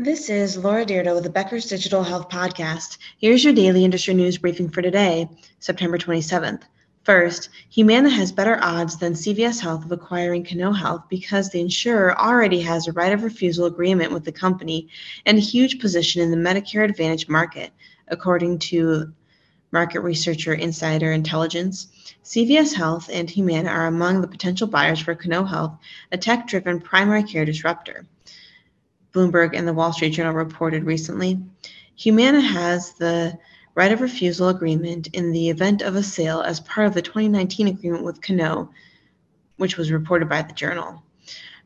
This is Laura Dyrda with the Becker's Digital Health Podcast. Here's your daily industry news briefing for today, September 27th. First, Humana has better odds than CVS Health of acquiring Cano Health because the insurer already has a right of refusal agreement with the company and a huge position in the Medicare Advantage market, according to market researcher Insider Intelligence. CVS Health and Humana are among the potential buyers for Cano Health, a tech driven primary care disruptor. Bloomberg and the Wall Street Journal reported recently. Humana has the right of refusal agreement in the event of a sale as part of the 2019 agreement with Cano, which was reported by the Journal.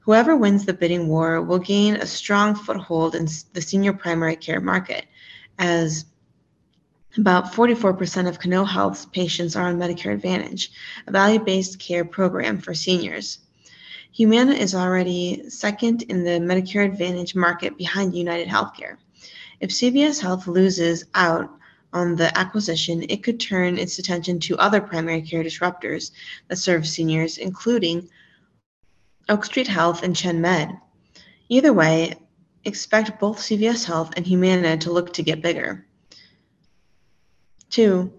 Whoever wins the bidding war will gain a strong foothold in the senior primary care market, as about 44% of Cano Health's patients are on Medicare Advantage, a value based care program for seniors. Humana is already second in the Medicare Advantage market behind United Healthcare. If CVS Health loses out on the acquisition, it could turn its attention to other primary care disruptors that serve seniors, including Oak Street Health and ChenMed. Either way, expect both CVS Health and Humana to look to get bigger. Two,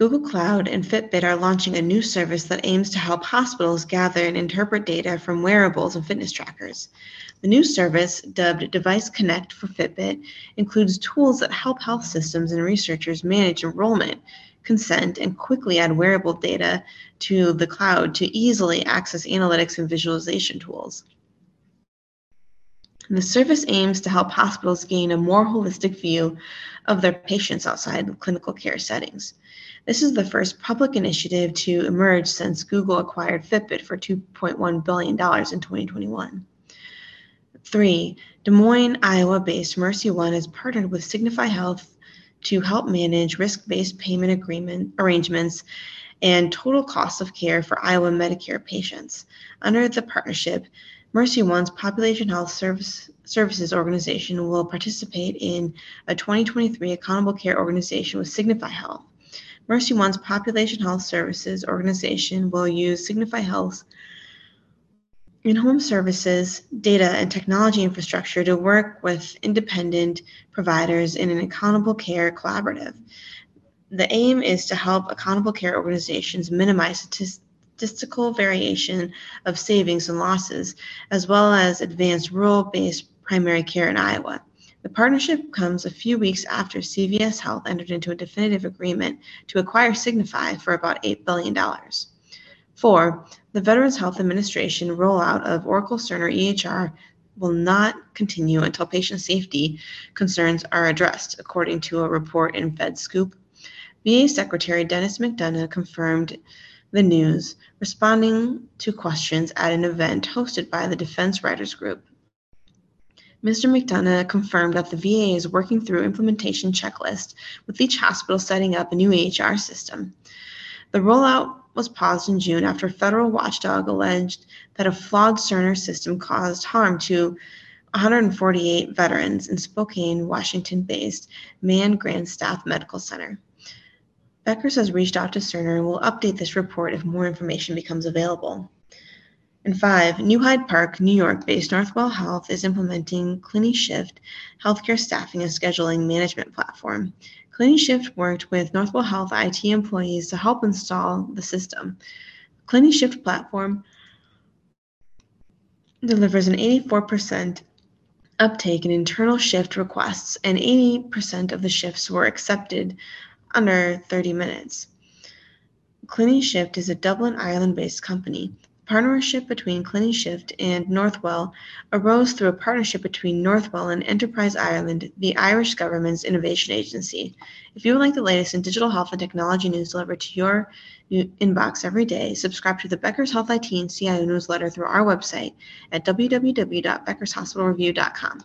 Google Cloud and Fitbit are launching a new service that aims to help hospitals gather and interpret data from wearables and fitness trackers. The new service, dubbed Device Connect for Fitbit, includes tools that help health systems and researchers manage enrollment, consent, and quickly add wearable data to the cloud to easily access analytics and visualization tools. The service aims to help hospitals gain a more holistic view of their patients outside of clinical care settings. This is the first public initiative to emerge since Google acquired Fitbit for $2.1 billion in 2021. Three, Des Moines, Iowa based Mercy One has partnered with Signify Health to help manage risk based payment agreement arrangements and total cost of care for Iowa Medicare patients. Under the partnership, MercyOne's Population Health Service, Services organization will participate in a 2023 Accountable Care organization with Signify Health. Mercy One's Population Health Services organization will use Signify Health's in home services, data, and technology infrastructure to work with independent providers in an accountable care collaborative. The aim is to help accountable care organizations minimize statistical variation of savings and losses, as well as advanced rural based primary care in Iowa. The partnership comes a few weeks after CVS Health entered into a definitive agreement to acquire Signify for about $8 billion. Four, the Veterans Health Administration rollout of Oracle Cerner EHR will not continue until patient safety concerns are addressed, according to a report in FedScoop. VA Secretary Denis McDonough confirmed the news, responding to questions at an event hosted by the Defense Writers Group. Mr. McDonough confirmed that the VA is working through implementation checklist with each hospital setting up a new EHR system. The rollout was paused in June after a federal watchdog alleged that a flawed Cerner system caused harm to 148 veterans in Spokane, Washington based Mann Grandstaff Medical Center. Beckers has reached out to Cerner and will update this report if more information becomes available. And five, New Hyde Park, New York based Northwell Health is implementing CliniShift healthcare staffing and scheduling management platform. CliniShift worked with Northwell Health IT employees to help install the system. CliniShift platform delivers an 84% uptake in internal shift requests, and 80% of the shifts were accepted under 30 minutes. CliniShift is a Dublin, Ireland based company The partnership between CliniShift and Northwell arose through a partnership between Northwell and Enterprise Ireland, the Irish government's innovation agency. If you would like the latest in digital health and technology news delivered to your inbox every day, subscribe to the Becker's Health IT and CIO newsletter through our website at www.beckershospitalreview.com.